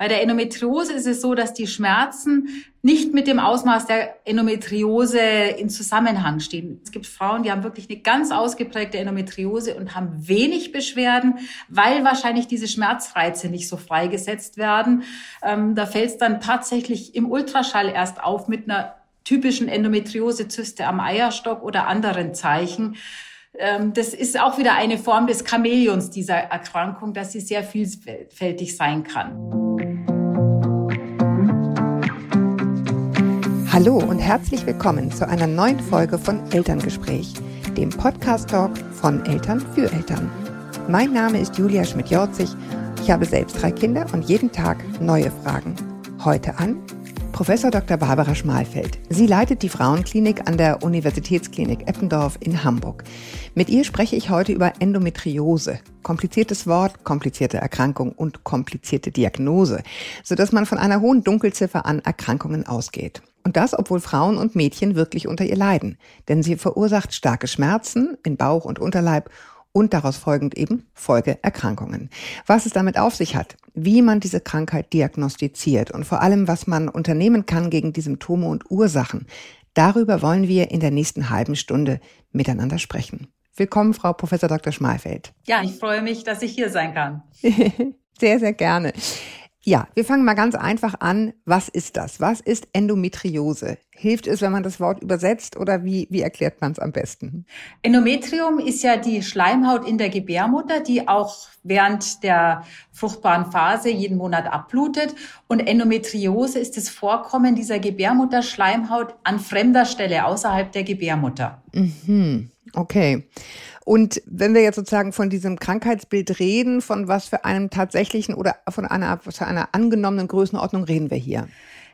Bei der Endometriose ist es so, dass die Schmerzen nicht mit dem Ausmaß der Endometriose in Zusammenhang stehen. Es gibt Frauen, die haben wirklich eine ganz ausgeprägte Endometriose und haben wenig Beschwerden, weil wahrscheinlich diese Schmerzreize nicht so freigesetzt werden. Ähm, da fällt es dann tatsächlich im Ultraschall erst auf mit einer typischen Endometriosezyste am Eierstock oder anderen Zeichen. Ähm, das ist auch wieder eine Form des Chamäleons dieser Erkrankung, dass sie sehr vielfältig sein kann. Hallo und herzlich willkommen zu einer neuen Folge von Elterngespräch, dem Podcast-Talk von Eltern für Eltern. Mein Name ist Julia Schmidt-Jorzig. Ich habe selbst drei Kinder und jeden Tag neue Fragen. Heute an Professor Dr. Barbara Schmalfeld. Sie leitet die Frauenklinik an der Universitätsklinik Eppendorf in Hamburg. Mit ihr spreche ich heute über Endometriose. Kompliziertes Wort, komplizierte Erkrankung und komplizierte Diagnose, sodass man von einer hohen Dunkelziffer an Erkrankungen ausgeht. Und das, obwohl Frauen und Mädchen wirklich unter ihr leiden. Denn sie verursacht starke Schmerzen in Bauch und Unterleib und daraus folgend eben Folgeerkrankungen. Was es damit auf sich hat, wie man diese Krankheit diagnostiziert und vor allem, was man unternehmen kann gegen die Symptome und Ursachen, darüber wollen wir in der nächsten halben Stunde miteinander sprechen. Willkommen, Frau Professor Dr. Schmalfeld. Ja, ich freue mich, dass ich hier sein kann. sehr, sehr gerne. Ja, wir fangen mal ganz einfach an. Was ist das? Was ist Endometriose? Hilft es, wenn man das Wort übersetzt oder wie, wie erklärt man es am besten? Endometrium ist ja die Schleimhaut in der Gebärmutter, die auch während der fruchtbaren Phase jeden Monat abblutet. Und Endometriose ist das Vorkommen dieser Gebärmutterschleimhaut an fremder Stelle außerhalb der Gebärmutter. Mhm. Okay. Und wenn wir jetzt sozusagen von diesem Krankheitsbild reden, von was für einem tatsächlichen oder von einer, von einer angenommenen Größenordnung reden wir hier?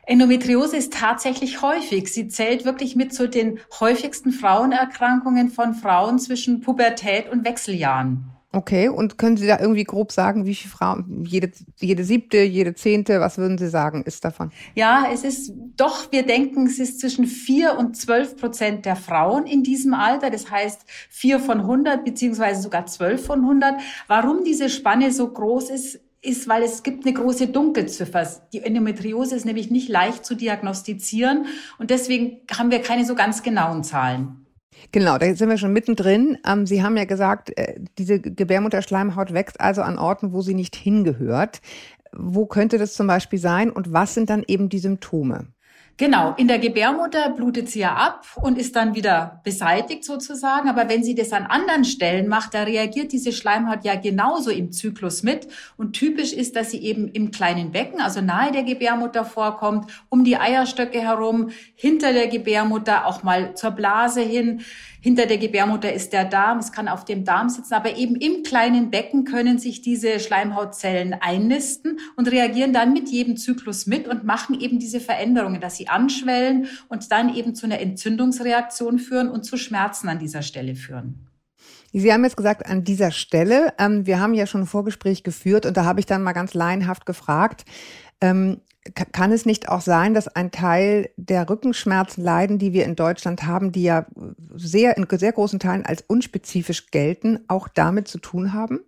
Endometriose ist tatsächlich häufig. Sie zählt wirklich mit zu den häufigsten Frauenerkrankungen von Frauen zwischen Pubertät und Wechseljahren. Okay, und können Sie da irgendwie grob sagen, wie viele Frauen, jede, jede siebte, jede zehnte, was würden Sie sagen, ist davon? Ja, es ist doch, wir denken, es ist zwischen vier und zwölf Prozent der Frauen in diesem Alter. Das heißt vier von 100 beziehungsweise sogar zwölf von 100. Warum diese Spanne so groß ist, ist, weil es gibt eine große Dunkelziffer. Die Endometriose ist nämlich nicht leicht zu diagnostizieren und deswegen haben wir keine so ganz genauen Zahlen. Genau, da sind wir schon mittendrin. Ähm, sie haben ja gesagt, äh, diese Gebärmutterschleimhaut wächst also an Orten, wo sie nicht hingehört. Wo könnte das zum Beispiel sein und was sind dann eben die Symptome? Genau, in der Gebärmutter blutet sie ja ab und ist dann wieder beseitigt sozusagen. Aber wenn sie das an anderen Stellen macht, da reagiert diese Schleimhaut ja genauso im Zyklus mit. Und typisch ist, dass sie eben im kleinen Becken, also nahe der Gebärmutter vorkommt, um die Eierstöcke herum, hinter der Gebärmutter, auch mal zur Blase hin. Hinter der Gebärmutter ist der Darm, es kann auf dem Darm sitzen, aber eben im kleinen Becken können sich diese Schleimhautzellen einnisten und reagieren dann mit jedem Zyklus mit und machen eben diese Veränderungen, dass sie anschwellen und dann eben zu einer Entzündungsreaktion führen und zu Schmerzen an dieser Stelle führen. Sie haben jetzt gesagt, an dieser Stelle, ähm, wir haben ja schon ein Vorgespräch geführt und da habe ich dann mal ganz laienhaft gefragt, ähm, kann es nicht auch sein, dass ein Teil der Rückenschmerzen leiden, die wir in Deutschland haben, die ja sehr in sehr großen Teilen als unspezifisch gelten, auch damit zu tun haben?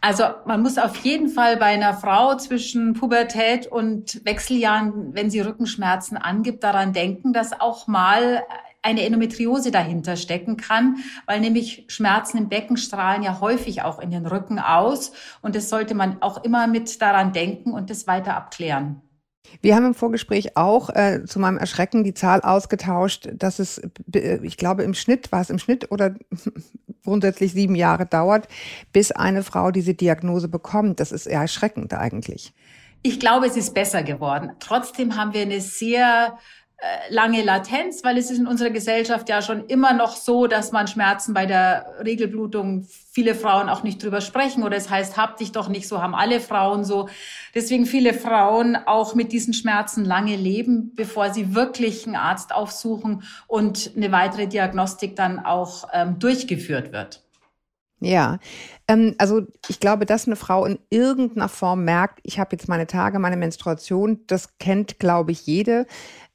Also man muss auf jeden Fall bei einer Frau zwischen Pubertät und Wechseljahren, wenn sie Rückenschmerzen angibt, daran denken, dass auch mal eine Endometriose dahinter stecken kann, weil nämlich Schmerzen im Becken strahlen ja häufig auch in den Rücken aus und das sollte man auch immer mit daran denken und das weiter abklären. Wir haben im Vorgespräch auch äh, zu meinem Erschrecken die Zahl ausgetauscht, dass es, ich glaube, im Schnitt, war es im Schnitt oder grundsätzlich sieben Jahre dauert, bis eine Frau diese Diagnose bekommt. Das ist eher erschreckend eigentlich. Ich glaube, es ist besser geworden. Trotzdem haben wir eine sehr lange Latenz, weil es ist in unserer Gesellschaft ja schon immer noch so, dass man Schmerzen bei der Regelblutung viele Frauen auch nicht drüber sprechen oder es heißt, hab dich doch nicht so, haben alle Frauen so. Deswegen viele Frauen auch mit diesen Schmerzen lange leben, bevor sie wirklich einen Arzt aufsuchen und eine weitere Diagnostik dann auch ähm, durchgeführt wird. Ja, ähm, also ich glaube, dass eine Frau in irgendeiner Form merkt, ich habe jetzt meine Tage, meine Menstruation, das kennt, glaube ich, jede.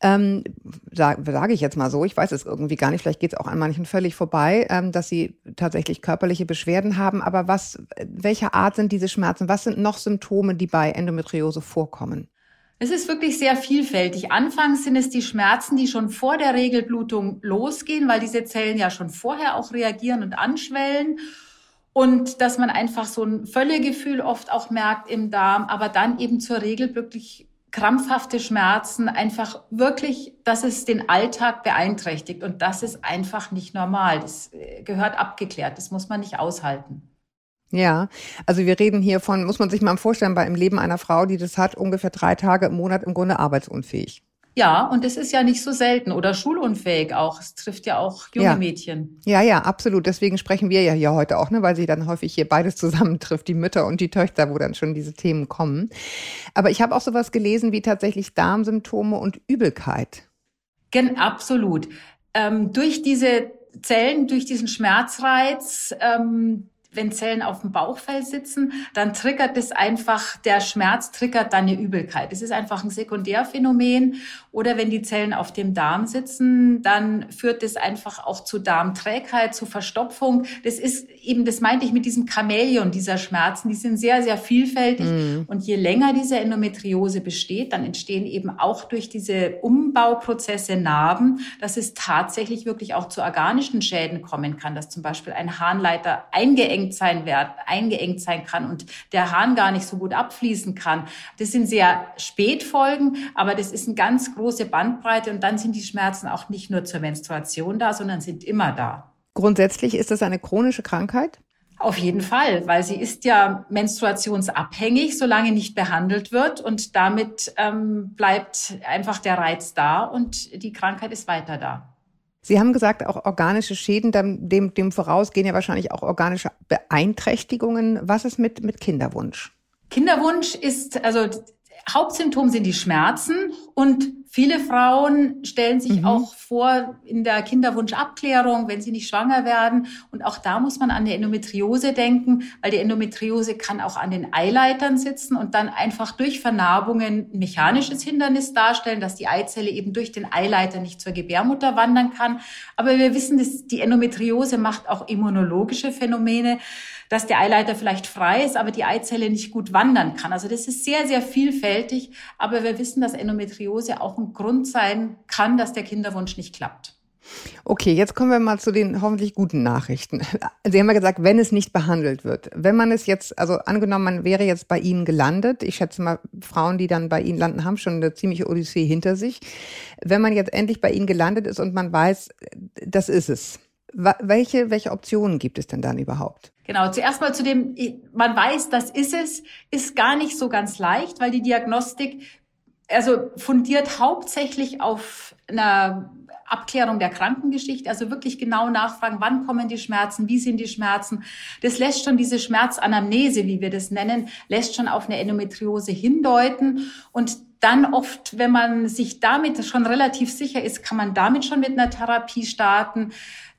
Ähm, Sage sag ich jetzt mal so, ich weiß es irgendwie gar nicht, vielleicht geht es auch an manchen völlig vorbei, ähm, dass sie tatsächlich körperliche Beschwerden haben. Aber was, welcher Art sind diese Schmerzen? Was sind noch Symptome, die bei Endometriose vorkommen? Es ist wirklich sehr vielfältig. Anfangs sind es die Schmerzen, die schon vor der Regelblutung losgehen, weil diese Zellen ja schon vorher auch reagieren und anschwellen. Und dass man einfach so ein Völlegefühl oft auch merkt im Darm, aber dann eben zur Regel wirklich krampfhafte Schmerzen, einfach wirklich, dass es den Alltag beeinträchtigt. Und das ist einfach nicht normal. Das äh, gehört abgeklärt. Das muss man nicht aushalten. Ja, also wir reden hier von, muss man sich mal vorstellen, bei im Leben einer Frau, die das hat, ungefähr drei Tage im Monat im Grunde arbeitsunfähig. Ja, und das ist ja nicht so selten oder schulunfähig auch. Es trifft ja auch junge ja. Mädchen. Ja, ja, absolut. Deswegen sprechen wir ja hier heute auch, ne, weil sie dann häufig hier beides zusammentrifft, die Mütter und die Töchter, wo dann schon diese Themen kommen. Aber ich habe auch sowas gelesen wie tatsächlich Darmsymptome und Übelkeit. Gen absolut. Ähm, durch diese Zellen, durch diesen Schmerzreiz, ähm, wenn Zellen auf dem Bauchfell sitzen, dann triggert es einfach, der Schmerz triggert dann eine Übelkeit. Es ist einfach ein Sekundärphänomen. Oder wenn die Zellen auf dem Darm sitzen, dann führt es einfach auch zu Darmträgheit, zu Verstopfung. Das ist eben, das meinte ich mit diesem Chamäleon dieser Schmerzen. Die sind sehr, sehr vielfältig. Mhm. Und je länger diese Endometriose besteht, dann entstehen eben auch durch diese Umbauprozesse Narben, dass es tatsächlich wirklich auch zu organischen Schäden kommen kann, dass zum Beispiel ein Harnleiter eingeengt eingeengt sein wird, eingeengt sein kann und der Hahn gar nicht so gut abfließen kann. Das sind sehr Spätfolgen, aber das ist eine ganz große Bandbreite und dann sind die Schmerzen auch nicht nur zur Menstruation da, sondern sind immer da. Grundsätzlich ist das eine chronische Krankheit? Auf jeden Fall, weil sie ist ja menstruationsabhängig, solange nicht behandelt wird und damit ähm, bleibt einfach der Reiz da und die Krankheit ist weiter da. Sie haben gesagt, auch organische Schäden, dem, dem vorausgehen ja wahrscheinlich auch organische Beeinträchtigungen. Was ist mit, mit Kinderwunsch? Kinderwunsch ist, also Hauptsymptom sind die Schmerzen und viele Frauen stellen sich mhm. auch vor in der Kinderwunschabklärung, wenn sie nicht schwanger werden. Und auch da muss man an die Endometriose denken, weil die Endometriose kann auch an den Eileitern sitzen und dann einfach durch Vernarbungen ein mechanisches Hindernis darstellen, dass die Eizelle eben durch den Eileiter nicht zur Gebärmutter wandern kann. Aber wir wissen, dass die Endometriose macht auch immunologische Phänomene dass der Eileiter vielleicht frei ist, aber die Eizelle nicht gut wandern kann. Also das ist sehr, sehr vielfältig. Aber wir wissen, dass Endometriose auch ein Grund sein kann, dass der Kinderwunsch nicht klappt. Okay, jetzt kommen wir mal zu den hoffentlich guten Nachrichten. Sie haben ja gesagt, wenn es nicht behandelt wird. Wenn man es jetzt, also angenommen, man wäre jetzt bei Ihnen gelandet, ich schätze mal, Frauen, die dann bei Ihnen landen, haben schon eine ziemliche Odyssee hinter sich. Wenn man jetzt endlich bei Ihnen gelandet ist und man weiß, das ist es. Welche, welche Optionen gibt es denn dann überhaupt? Genau, zuerst mal zu dem, man weiß, das ist es, ist gar nicht so ganz leicht, weil die Diagnostik also fundiert hauptsächlich auf einer Abklärung der Krankengeschichte, also wirklich genau nachfragen, wann kommen die Schmerzen, wie sind die Schmerzen. Das lässt schon diese Schmerzanamnese, wie wir das nennen, lässt schon auf eine Endometriose hindeuten und dann oft, wenn man sich damit schon relativ sicher ist, kann man damit schon mit einer Therapie starten.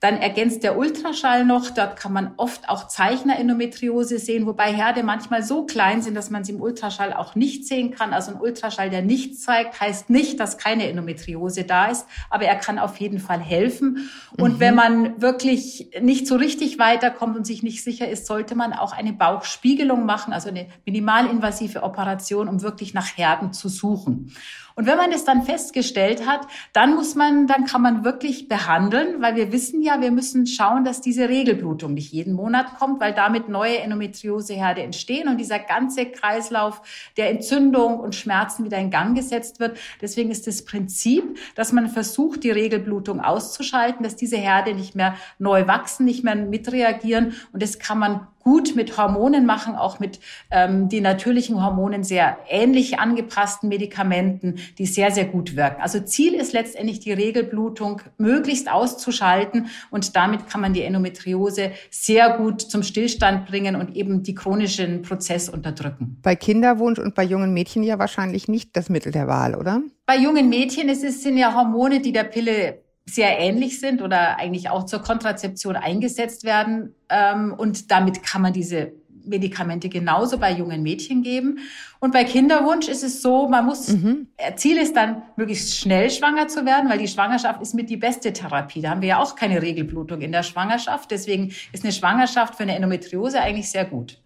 Dann ergänzt der Ultraschall noch. Dort kann man oft auch Zeichner-Endometriose sehen, wobei Herde manchmal so klein sind, dass man sie im Ultraschall auch nicht sehen kann. Also ein Ultraschall, der nichts zeigt, heißt nicht, dass keine Endometriose da ist, aber er kann auf jeden Fall helfen. Und mhm. wenn man wirklich nicht so richtig weiterkommt und sich nicht sicher ist, sollte man auch eine Bauchspiegelung machen, also eine minimalinvasive Operation, um wirklich nach Herden zu suchen. Und wenn man es dann festgestellt hat, dann muss man, dann kann man wirklich behandeln, weil wir wissen ja, wir müssen schauen, dass diese Regelblutung nicht jeden Monat kommt, weil damit neue Endometrioseherde entstehen und dieser ganze Kreislauf der Entzündung und Schmerzen wieder in Gang gesetzt wird. Deswegen ist das Prinzip, dass man versucht, die Regelblutung auszuschalten, dass diese Herde nicht mehr neu wachsen, nicht mehr mitreagieren und das kann man gut mit Hormonen machen, auch mit ähm, die natürlichen Hormonen sehr ähnlich angepassten Medikamenten, die sehr, sehr gut wirken. Also Ziel ist letztendlich die Regelblutung möglichst auszuschalten und damit kann man die Endometriose sehr gut zum Stillstand bringen und eben die chronischen Prozess unterdrücken. Bei Kinderwunsch und bei jungen Mädchen ja wahrscheinlich nicht das Mittel der Wahl, oder? Bei jungen Mädchen ist es sind ja Hormone, die der Pille sehr ähnlich sind oder eigentlich auch zur Kontrazeption eingesetzt werden. Ähm, und damit kann man diese Medikamente genauso bei jungen Mädchen geben. Und bei Kinderwunsch ist es so, man muss, mhm. Äh, Ziel ist dann, möglichst schnell schwanger zu werden, weil die Schwangerschaft ist mit die beste Therapie. Da haben wir ja auch keine Regelblutung in der Schwangerschaft. Deswegen ist eine Schwangerschaft für eine Endometriose eigentlich sehr gut.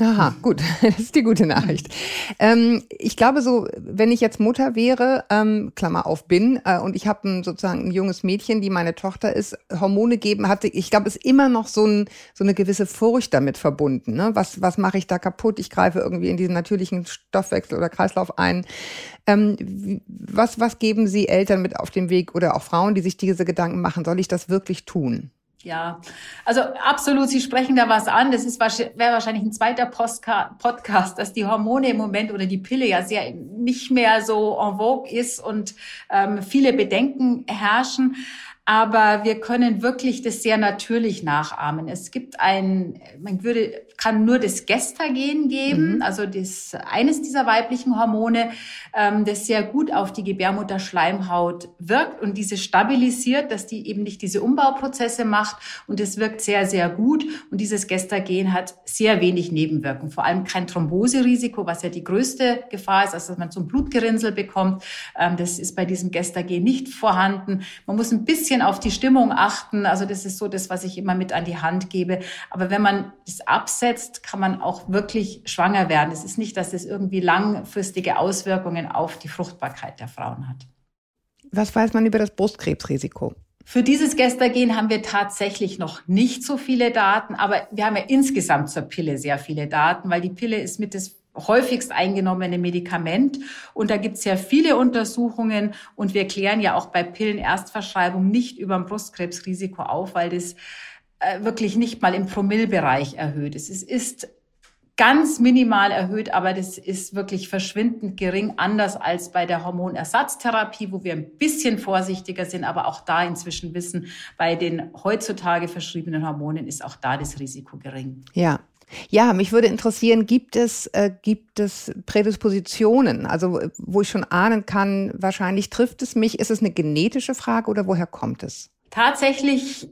Aha, gut, das ist die gute Nachricht. Ähm, ich glaube so, wenn ich jetzt Mutter wäre, ähm, Klammer auf bin, äh, und ich habe sozusagen ein junges Mädchen, die meine Tochter ist, Hormone geben hatte, ich glaube, ist immer noch so, ein, so eine gewisse Furcht damit verbunden. Ne? Was, was mache ich da kaputt? Ich greife irgendwie in diesen natürlichen Stoffwechsel oder Kreislauf ein. Ähm, was, was geben Sie Eltern mit auf den Weg oder auch Frauen, die sich diese Gedanken machen? Soll ich das wirklich tun? Ja, also absolut, Sie sprechen da was an. Das ist wäre wahrscheinlich ein zweiter Postka Podcast, dass die Hormone im Moment oder die Pille ja sehr nicht mehr so en vogue ist und ähm, viele Bedenken herrschen aber wir können wirklich das sehr natürlich nachahmen. Es gibt ein, man würde, kann nur das Gestagen geben, mhm. also das, eines dieser weiblichen Hormone, ähm, das sehr gut auf die Gebärmutterschleimhaut wirkt und diese stabilisiert, dass die eben nicht diese Umbauprozesse macht und es wirkt sehr, sehr gut und dieses Gestagen hat sehr wenig Nebenwirkungen, vor allem kein Thromboserisiko, was ja die größte Gefahr ist, also dass man so ein Blutgerinnsel bekommt. Ähm, das ist bei diesem Gestagen nicht vorhanden. Man muss ein bisschen bisschen auf die Stimmung achten. Also das ist so das, was ich immer mit an die Hand gebe. Aber wenn man das absetzt, kann man auch wirklich schwanger werden. Es ist nicht, dass es irgendwie langfristige Auswirkungen auf die Fruchtbarkeit der Frauen hat. Was weiß man über das Brustkrebsrisiko? Für dieses Gestagen haben wir tatsächlich noch nicht so viele Daten, aber wir haben ja insgesamt zur Pille sehr viele Daten, weil die Pille ist mit das häufigst eingenommene Medikament. Und da gibt es ja viele Untersuchungen und wir klären ja auch bei Pillenerstverschreibung nicht über ein Brustkrebsrisiko auf, weil das äh, wirklich nicht mal im Promillbereich erhöht ist. Es ist ganz minimal erhöht, aber das ist wirklich verschwindend gering, anders als bei der Hormonersatztherapie, wo wir ein bisschen vorsichtiger sind, aber auch da inzwischen wissen, bei den heutzutage verschriebenen Hormonen ist auch da das Risiko gering. Ja, ja, mich würde interessieren, gibt es, äh, gibt es Prädispositionen, also wo ich schon ahnen kann, wahrscheinlich trifft es mich. Ist es eine genetische Frage oder woher kommt es? Tatsächlich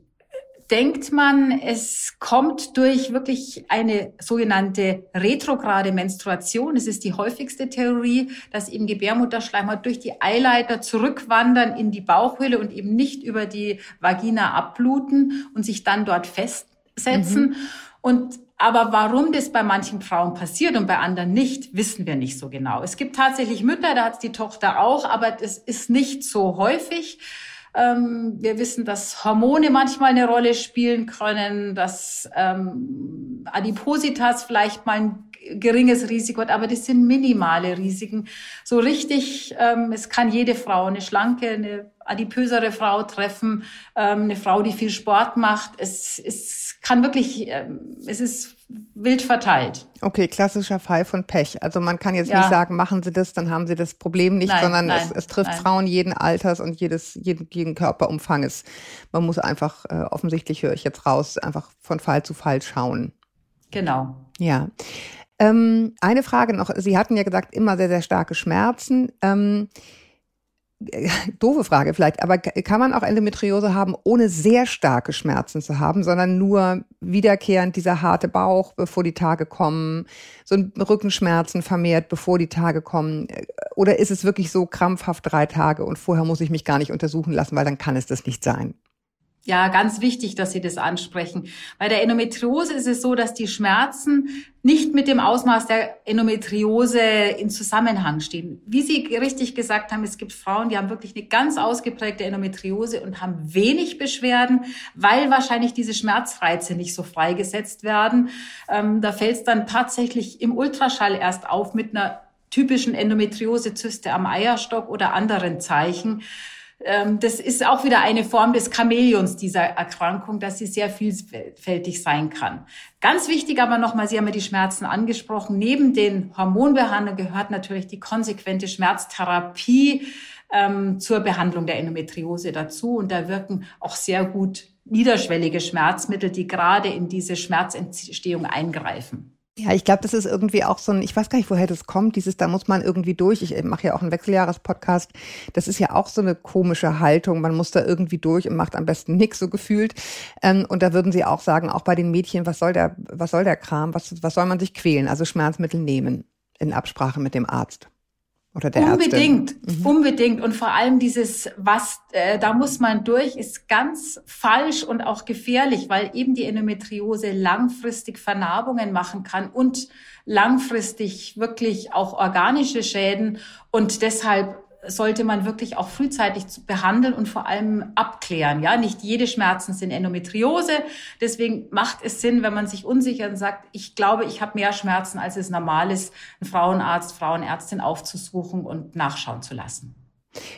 denkt man, es kommt durch wirklich eine sogenannte retrograde Menstruation. Es ist die häufigste Theorie, dass eben Gebärmutterschleimhaut durch die Eileiter zurückwandern in die Bauchhöhle und eben nicht über die Vagina abbluten und sich dann dort festsetzen. Mhm. Und aber warum das bei manchen Frauen passiert und bei anderen nicht, wissen wir nicht so genau. Es gibt tatsächlich Mütter, da hat die Tochter auch, aber das ist nicht so häufig. Ähm, wir wissen, dass Hormone manchmal eine Rolle spielen können, dass ähm, Adipositas vielleicht mal ein geringes Risiko hat, aber das sind minimale Risiken. So richtig, ähm, es kann jede Frau, eine schlanke, eine adipösere Frau treffen, ähm, eine Frau, die viel Sport macht. Es, es kann wirklich, ähm, es ist wild verteilt. Okay, klassischer Fall von Pech. Also man kann jetzt ja. nicht sagen, machen Sie das, dann haben Sie das Problem nicht, nein, sondern nein, es, es, trifft nein. Frauen jeden Alters und jedes, jeden, jeden Körperumfanges. Man muss einfach, äh, offensichtlich höre ich jetzt raus, einfach von Fall zu Fall schauen. Genau. Ja. Ähm, eine Frage noch. Sie hatten ja gesagt, immer sehr, sehr starke Schmerzen. Ähm, doofe Frage vielleicht, aber kann man auch Endometriose haben, ohne sehr starke Schmerzen zu haben, sondern nur wiederkehrend dieser harte Bauch, bevor die Tage kommen, so ein Rückenschmerzen vermehrt, bevor die Tage kommen? Oder ist es wirklich so krampfhaft drei Tage und vorher muss ich mich gar nicht untersuchen lassen, weil dann kann es das nicht sein? Ja, ganz wichtig, dass Sie das ansprechen. Bei der Endometriose ist es so, dass die Schmerzen nicht mit dem Ausmaß der Endometriose in Zusammenhang stehen. Wie Sie richtig gesagt haben, es gibt Frauen, die haben wirklich eine ganz ausgeprägte Endometriose und haben wenig Beschwerden, weil wahrscheinlich diese Schmerzreize nicht so freigesetzt werden. Ähm, da fällt es dann tatsächlich im Ultraschall erst auf mit einer typischen Endometriosezyste am Eierstock oder anderen Zeichen. Ähm, das ist auch wieder eine Form des Chamäleons dieser Erkrankung, dass sie sehr vielfältig sein kann. Ganz wichtig aber nochmal, Sie haben ja die Schmerzen angesprochen. Neben den Hormonbehandlungen gehört natürlich die konsequente Schmerztherapie ähm, zur Behandlung der Endometriose dazu. Und da wirken auch sehr gut niederschwellige Schmerzmittel, die gerade in diese Schmerzentstehung eingreifen. Ja, ich glaube, das ist irgendwie auch so ein, ich weiß gar nicht, woher das kommt, dieses, da muss man irgendwie durch. Ich mache ja auch einen Wechseljahres-Podcast. Das ist ja auch so eine komische Haltung. Man muss da irgendwie durch und macht am besten nichts so gefühlt. Ähm, und da würden Sie auch sagen, auch bei den Mädchen, was soll der, was soll der Kram? Was, was soll man sich quälen? Also Schmerzmittel nehmen in Absprache mit dem Arzt. Oder der unbedingt, mhm. unbedingt. Und vor allem dieses, was, äh, da muss man durch, ist ganz falsch und auch gefährlich, weil eben die Endometriose langfristig Vernarbungen machen kann und langfristig wirklich auch organische Schäden. Und deshalb sollte man wirklich auch frühzeitig behandeln und vor allem abklären. Ja, nicht jede Schmerzen sind Endometriose. Deswegen macht es Sinn, wenn man sich unsicher und sagt, ich glaube, ich habe mehr Schmerzen, als es normal ist, einen Frauenarzt, Frauenärztin aufzusuchen und nachschauen zu lassen.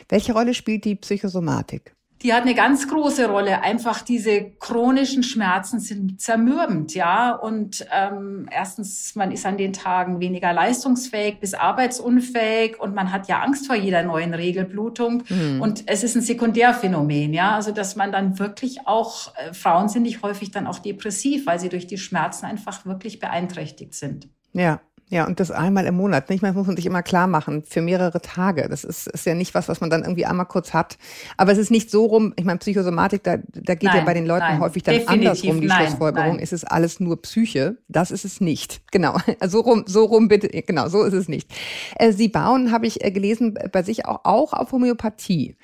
Welche Rolle spielt die Psychosomatik? Die hat eine ganz große Rolle. Einfach diese chronischen Schmerzen sind zermürbend, ja. Und ähm, erstens, man ist an den Tagen weniger leistungsfähig bis arbeitsunfähig und man hat ja Angst vor jeder neuen Regelblutung. Mhm. Und es ist ein Sekundärphänomen, ja. Also dass man dann wirklich auch äh, Frauen sind nicht häufig dann auch depressiv, weil sie durch die Schmerzen einfach wirklich beeinträchtigt sind. Ja. Ja, und das einmal im Monat. Nicht? Man muss man sich immer klar machen, für mehrere Tage. Das ist, ist ja nicht was, was man dann irgendwie einmal kurz hat. Aber es ist nicht so rum, ich meine, Psychosomatik, da, da geht nein, ja bei den Leuten nein, häufig dann andersrum die nein, Schlussfolgerung. Nein. Ist es alles nur Psyche? Das ist es nicht. Genau. So rum, so rum bitte, genau, so ist es nicht. Äh, Sie bauen, habe ich äh, gelesen, bei sich auch, auch auf Homöopathie.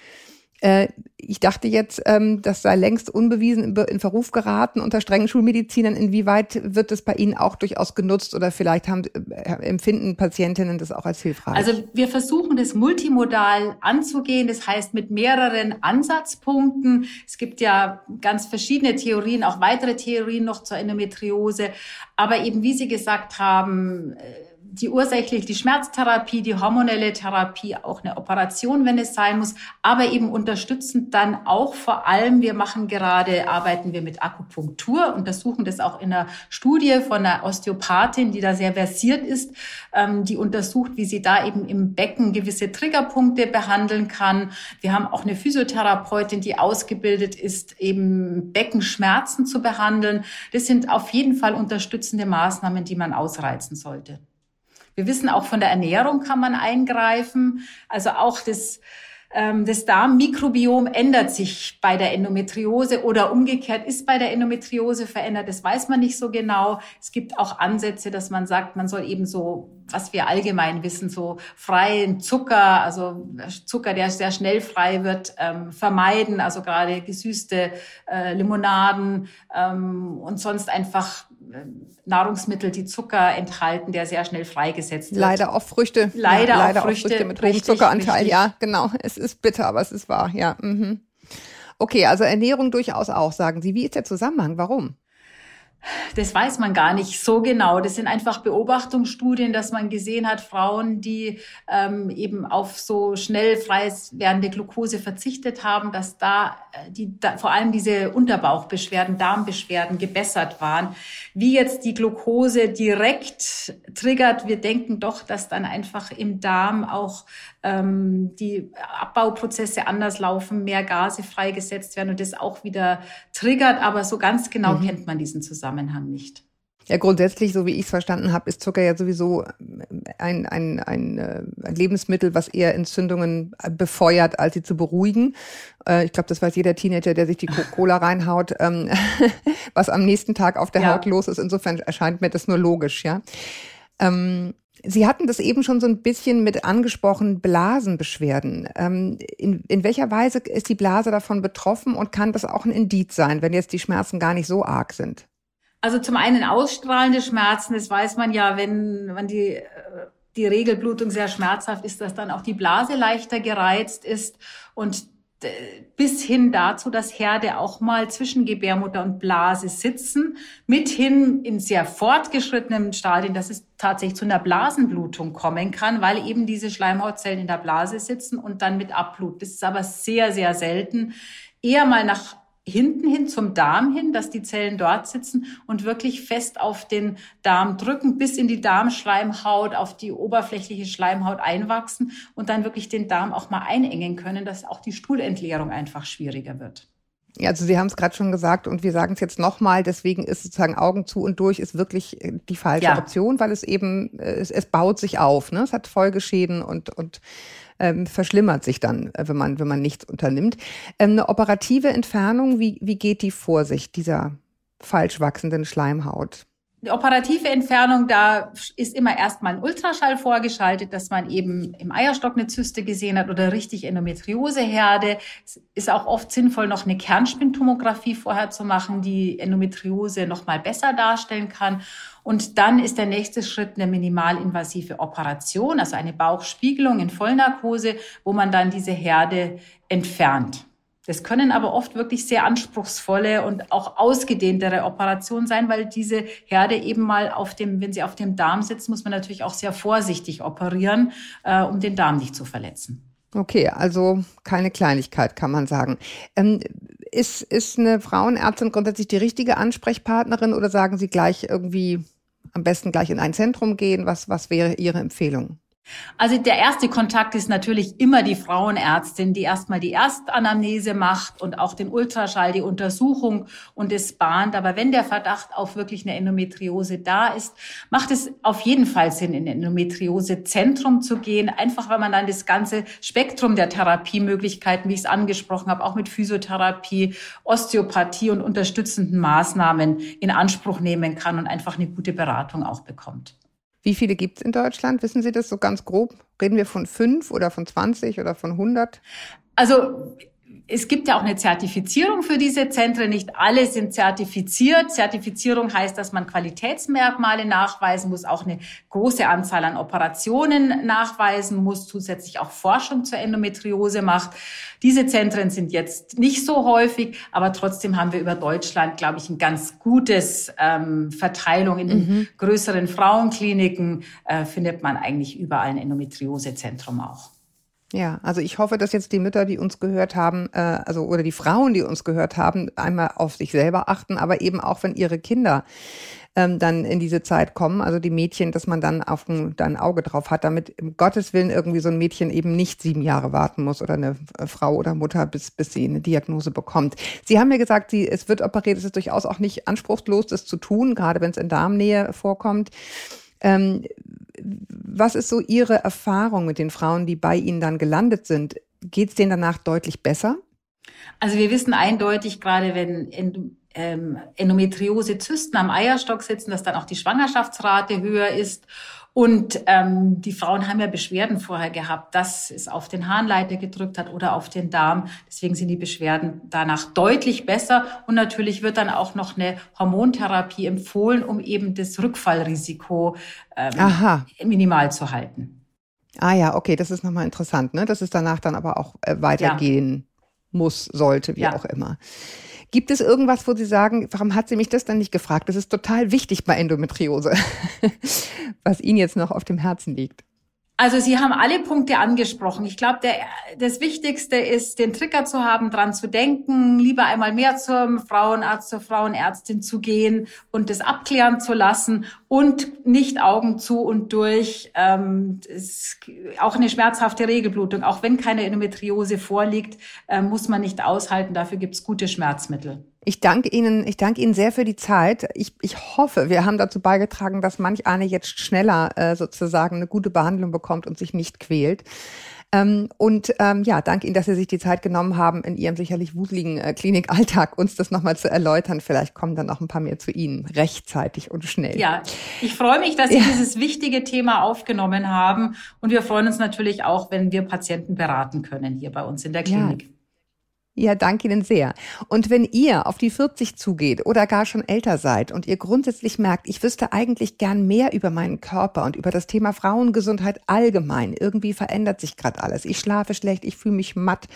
Äh, ich dachte jetzt, ähm, das sei längst unbewiesen in Verruf geraten unter strengen Schulmedizinern. Inwieweit wird es bei Ihnen auch durchaus genutzt oder vielleicht haben, äh, empfinden Patientinnen das auch als hilfreich? Also wir versuchen das multimodal anzugehen. Das heißt mit mehreren Ansatzpunkten. Es gibt ja ganz verschiedene Theorien, auch weitere Theorien noch zur Endometriose. Aber eben, wie Sie gesagt haben, äh, die ursächlich die Schmerztherapie, die hormonelle Therapie, auch eine Operation, wenn es sein muss, aber eben unterstützend dann auch vor allem, wir machen gerade, arbeiten wir mit Akupunktur, untersuchen das auch in einer Studie von einer Osteopathin, die da sehr versiert ist, ähm, die untersucht, wie sie da eben im Becken gewisse Triggerpunkte behandeln kann. Wir haben auch eine Physiotherapeutin, die ausgebildet ist, eben Beckenschmerzen zu behandeln. Das sind auf jeden Fall unterstützende Maßnahmen, die man ausreizen sollte. Wir wissen auch von der Ernährung kann man eingreifen. Also auch das, ähm, das Darmmikrobiom ändert sich bei der Endometriose oder umgekehrt ist bei der Endometriose verändert. Das weiß man nicht so genau. Es gibt auch Ansätze, dass man sagt, man soll eben so, was wir allgemein wissen, so freien Zucker, also Zucker, der sehr schnell frei wird, ähm, vermeiden. Also gerade gesüßte äh, Limonaden ähm, und sonst einfach Nahrungsmittel, die Zucker enthalten, der sehr schnell freigesetzt wird. Leider auch Früchte. Leider, ja, leider auch Früchte, Früchte mit hohem Zuckeranteil. Richtig. Ja, genau. Es ist bitter, aber es ist wahr. Ja. Mhm. Okay, also Ernährung durchaus auch, sagen Sie. Wie ist der Zusammenhang? Warum? Das weiß man gar nicht so genau. Das sind einfach Beobachtungsstudien, dass man gesehen hat, Frauen, die ähm, eben auf so schnell frei werdende Glucose verzichtet haben, dass da, äh, die, da vor allem diese Unterbauchbeschwerden, Darmbeschwerden gebessert waren. Wie jetzt die Glucose direkt triggert, wir denken doch, dass dann einfach im Darm auch ähm, die Abbauprozesse anders laufen, mehr Gase freigesetzt werden und das auch wieder triggert. Aber so ganz genau mhm. kennt man diesen Zusammenhang nicht. Ja, grundsätzlich, so wie ich es verstanden habe, ist Zucker ja sowieso ein, ein, ein, äh, ein Lebensmittel, was eher Entzündungen befeuert, als sie zu beruhigen. Äh, ich glaube, das weiß jeder Teenager, der sich die Cola reinhaut, ähm, was am nächsten Tag auf der ja. Haut los ist. Insofern erscheint mir das nur logisch, ja. Ähm, Sie hatten das eben schon so ein bisschen mit angesprochen, Blasenbeschwerden. Ähm, in, in welcher Weise ist die Blase davon betroffen und kann das auch ein Indiz sein, wenn jetzt die Schmerzen gar nicht so arg sind? Also zum einen ausstrahlende Schmerzen, das weiß man ja, wenn, wenn die, die Regelblutung sehr schmerzhaft ist, dass dann auch die Blase leichter gereizt ist und bis hin dazu, dass Herde auch mal zwischen Gebärmutter und Blase sitzen, mithin in sehr fortgeschrittenen Stadien, dass es tatsächlich zu einer Blasenblutung kommen kann, weil eben diese Schleimhautzellen in der Blase sitzen und dann mit Abblut. Das ist aber sehr, sehr selten. Eher mal nach hinten hin zum Darm hin, dass die Zellen dort sitzen und wirklich fest auf den Darm drücken, bis in die Darmschleimhaut, auf die oberflächliche Schleimhaut einwachsen und dann wirklich den Darm auch mal einengen können, dass auch die Stuhlentleerung einfach schwieriger wird. Ja, also Sie haben es gerade schon gesagt und wir sagen es jetzt nochmal, deswegen ist sozusagen Augen zu und durch ist wirklich äh, die falsche ja. Option, weil es eben, äh, es, es baut sich auf, ne? es hat Folgeschäden und, und ähm, verschlimmert sich dann, äh, wenn man, wenn man nichts unternimmt. Ähm, eine operative Entfernung, wie, wie geht die vor sich, dieser falsch wachsenden Schleimhaut? Die operative Entfernung, da ist immer erstmal ein Ultraschall vorgeschaltet, dass man eben im Eierstock eine Zyste gesehen hat oder richtig Endometrioseherde. Es ist auch oft sinnvoll, noch eine Kernspintomographie vorher zu machen, die Endometriose noch mal besser darstellen kann. Und dann ist der nächste Schritt eine minimalinvasive Operation, also eine Bauchspiegelung in Vollnarkose, wo man dann diese Herde entfernt. Das können aber oft wirklich sehr anspruchsvolle und auch ausgedehntere Operationen sein, weil diese Herde eben mal auf dem, wenn sie auf dem Darm sitzt, muss man natürlich auch sehr vorsichtig operieren, äh, um den Darm nicht zu verletzen. Okay, also keine Kleinigkeit, kann man sagen. Ähm, ist, ist eine Frauenärztin grundsätzlich die richtige Ansprechpartnerin oder sagen Sie gleich irgendwie am besten gleich in ein Zentrum gehen? Was, was wäre Ihre Empfehlung? Also der erste Kontakt ist natürlich immer die Frauenärztin, die erstmal die Erstanamnese macht und auch den Ultraschall, die Untersuchung und es bahnt. Aber wenn der Verdacht auf wirklich eine Endometriose da ist, macht es auf jeden Fall Sinn, in ein Endometriosezentrum zu gehen. Einfach, weil man dann das ganze Spektrum der Therapiemöglichkeiten, wie ich es angesprochen habe, auch mit Physiotherapie, Osteopathie und unterstützenden Maßnahmen in Anspruch nehmen kann und einfach eine gute Beratung auch bekommt. Wie viele gibt es in Deutschland? Wissen Sie das so ganz grob? Reden wir von fünf oder von 20 oder von 100? Also es gibt ja auch eine Zertifizierung für diese Zentren. Nicht alle sind zertifiziert. Zertifizierung heißt, dass man Qualitätsmerkmale nachweisen muss, auch eine große Anzahl an Operationen nachweisen muss, zusätzlich auch Forschung zur Endometriose macht. Diese Zentren sind jetzt nicht so häufig, aber trotzdem haben wir über Deutschland, glaube ich, ein ganz gutes ähm, Verteilung. In den mhm. größeren Frauenkliniken äh, findet man eigentlich überall ein Endometriosezentrum auch. Ja, also ich hoffe, dass jetzt die Mütter, die uns gehört haben, äh, also oder die Frauen, die uns gehört haben, einmal auf sich selber achten, aber eben auch, wenn ihre Kinder ähm, dann in diese Zeit kommen, also die Mädchen, dass man dann auf ein, da ein Auge drauf hat, damit im Gottes Willen irgendwie so ein Mädchen eben nicht sieben Jahre warten muss oder eine äh, Frau oder Mutter, bis, bis sie eine Diagnose bekommt. Sie haben mir gesagt, sie, es wird operiert, es ist durchaus auch nicht anspruchslos, das zu tun, gerade wenn es in Darmnähe vorkommt. Ähm, was ist so Ihre Erfahrung mit den Frauen, die bei Ihnen dann gelandet sind? Geht es denen danach deutlich besser? Also wir wissen eindeutig, gerade wenn ähm, Endometriose-Zysten am Eierstock sitzen, dass dann auch die Schwangerschaftsrate höher ist. Und ähm, die Frauen haben ja Beschwerden vorher gehabt, dass es auf den Harnleiter gedrückt hat oder auf den Darm. Deswegen sind die Beschwerden danach deutlich besser. Und natürlich wird dann auch noch eine Hormontherapie empfohlen, um eben das Rückfallrisiko ähm, minimal zu halten. Ah ja, okay, das ist nochmal interessant, ne? dass es danach dann aber auch äh, weitergehen ja. muss, sollte, wie ja. auch immer. Gibt es irgendwas, wo Sie sagen, warum hat sie mich das dann nicht gefragt? Das ist total wichtig bei Endometriose, was Ihnen jetzt noch auf dem Herzen liegt. Also Sie haben alle Punkte angesprochen. Ich glaube, das Wichtigste ist, den Trigger zu haben, dran zu denken, lieber einmal mehr zum Frauenarzt, zur Frauenärztin zu gehen und das abklären zu lassen und nicht Augen zu und durch. Ähm, auch eine schmerzhafte Regelblutung, auch wenn keine Endometriose vorliegt, äh, muss man nicht aushalten. Dafür gibt's gute Schmerzmittel. Ich danke Ihnen, ich danke Ihnen sehr für die Zeit. Ich, ich hoffe, wir haben dazu beigetragen, dass manch eine jetzt schneller äh, sozusagen eine gute Behandlung bekommt und sich nicht quält. Ähm, und ähm, ja, danke Ihnen, dass Sie sich die Zeit genommen haben, in Ihrem sicherlich wuseligen äh, Klinikalltag uns das nochmal zu erläutern. Vielleicht kommen dann noch ein paar mehr zu Ihnen, rechtzeitig und schnell. Ja, ich freue mich, dass Sie ja. dieses wichtige Thema aufgenommen haben. Und wir freuen uns natürlich auch, wenn wir Patienten beraten können hier bei uns in der Klinik. Ja. Ja, danke Ihnen sehr. Und wenn ihr auf die 40 zugeht oder gar schon älter seid und ihr grundsätzlich merkt, ich wüsste eigentlich gern mehr über meinen Körper und über das Thema Frauengesundheit allgemein, irgendwie verändert sich gerade alles. Ich schlafe schlecht, ich fühle mich matt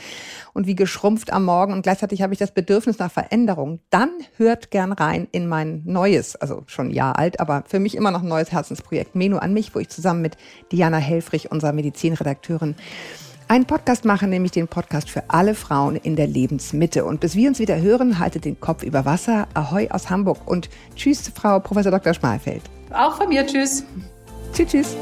und wie geschrumpft am Morgen und gleichzeitig habe ich das Bedürfnis nach Veränderung, dann hört gern rein in mein neues, also schon ein Jahr alt, aber für mich immer noch neues Herzensprojekt Menu an mich, wo ich zusammen mit Diana Helfrich, unserer Medizinredakteurin, einen Podcast machen, nämlich den Podcast für alle Frauen in der Lebensmitte. Und bis wir uns wieder hören, haltet den Kopf über Wasser. Ahoi aus Hamburg und tschüss, Frau Professor Dr. Schmalfeld. Auch von mir, tschüss. Tschüss, tschüss.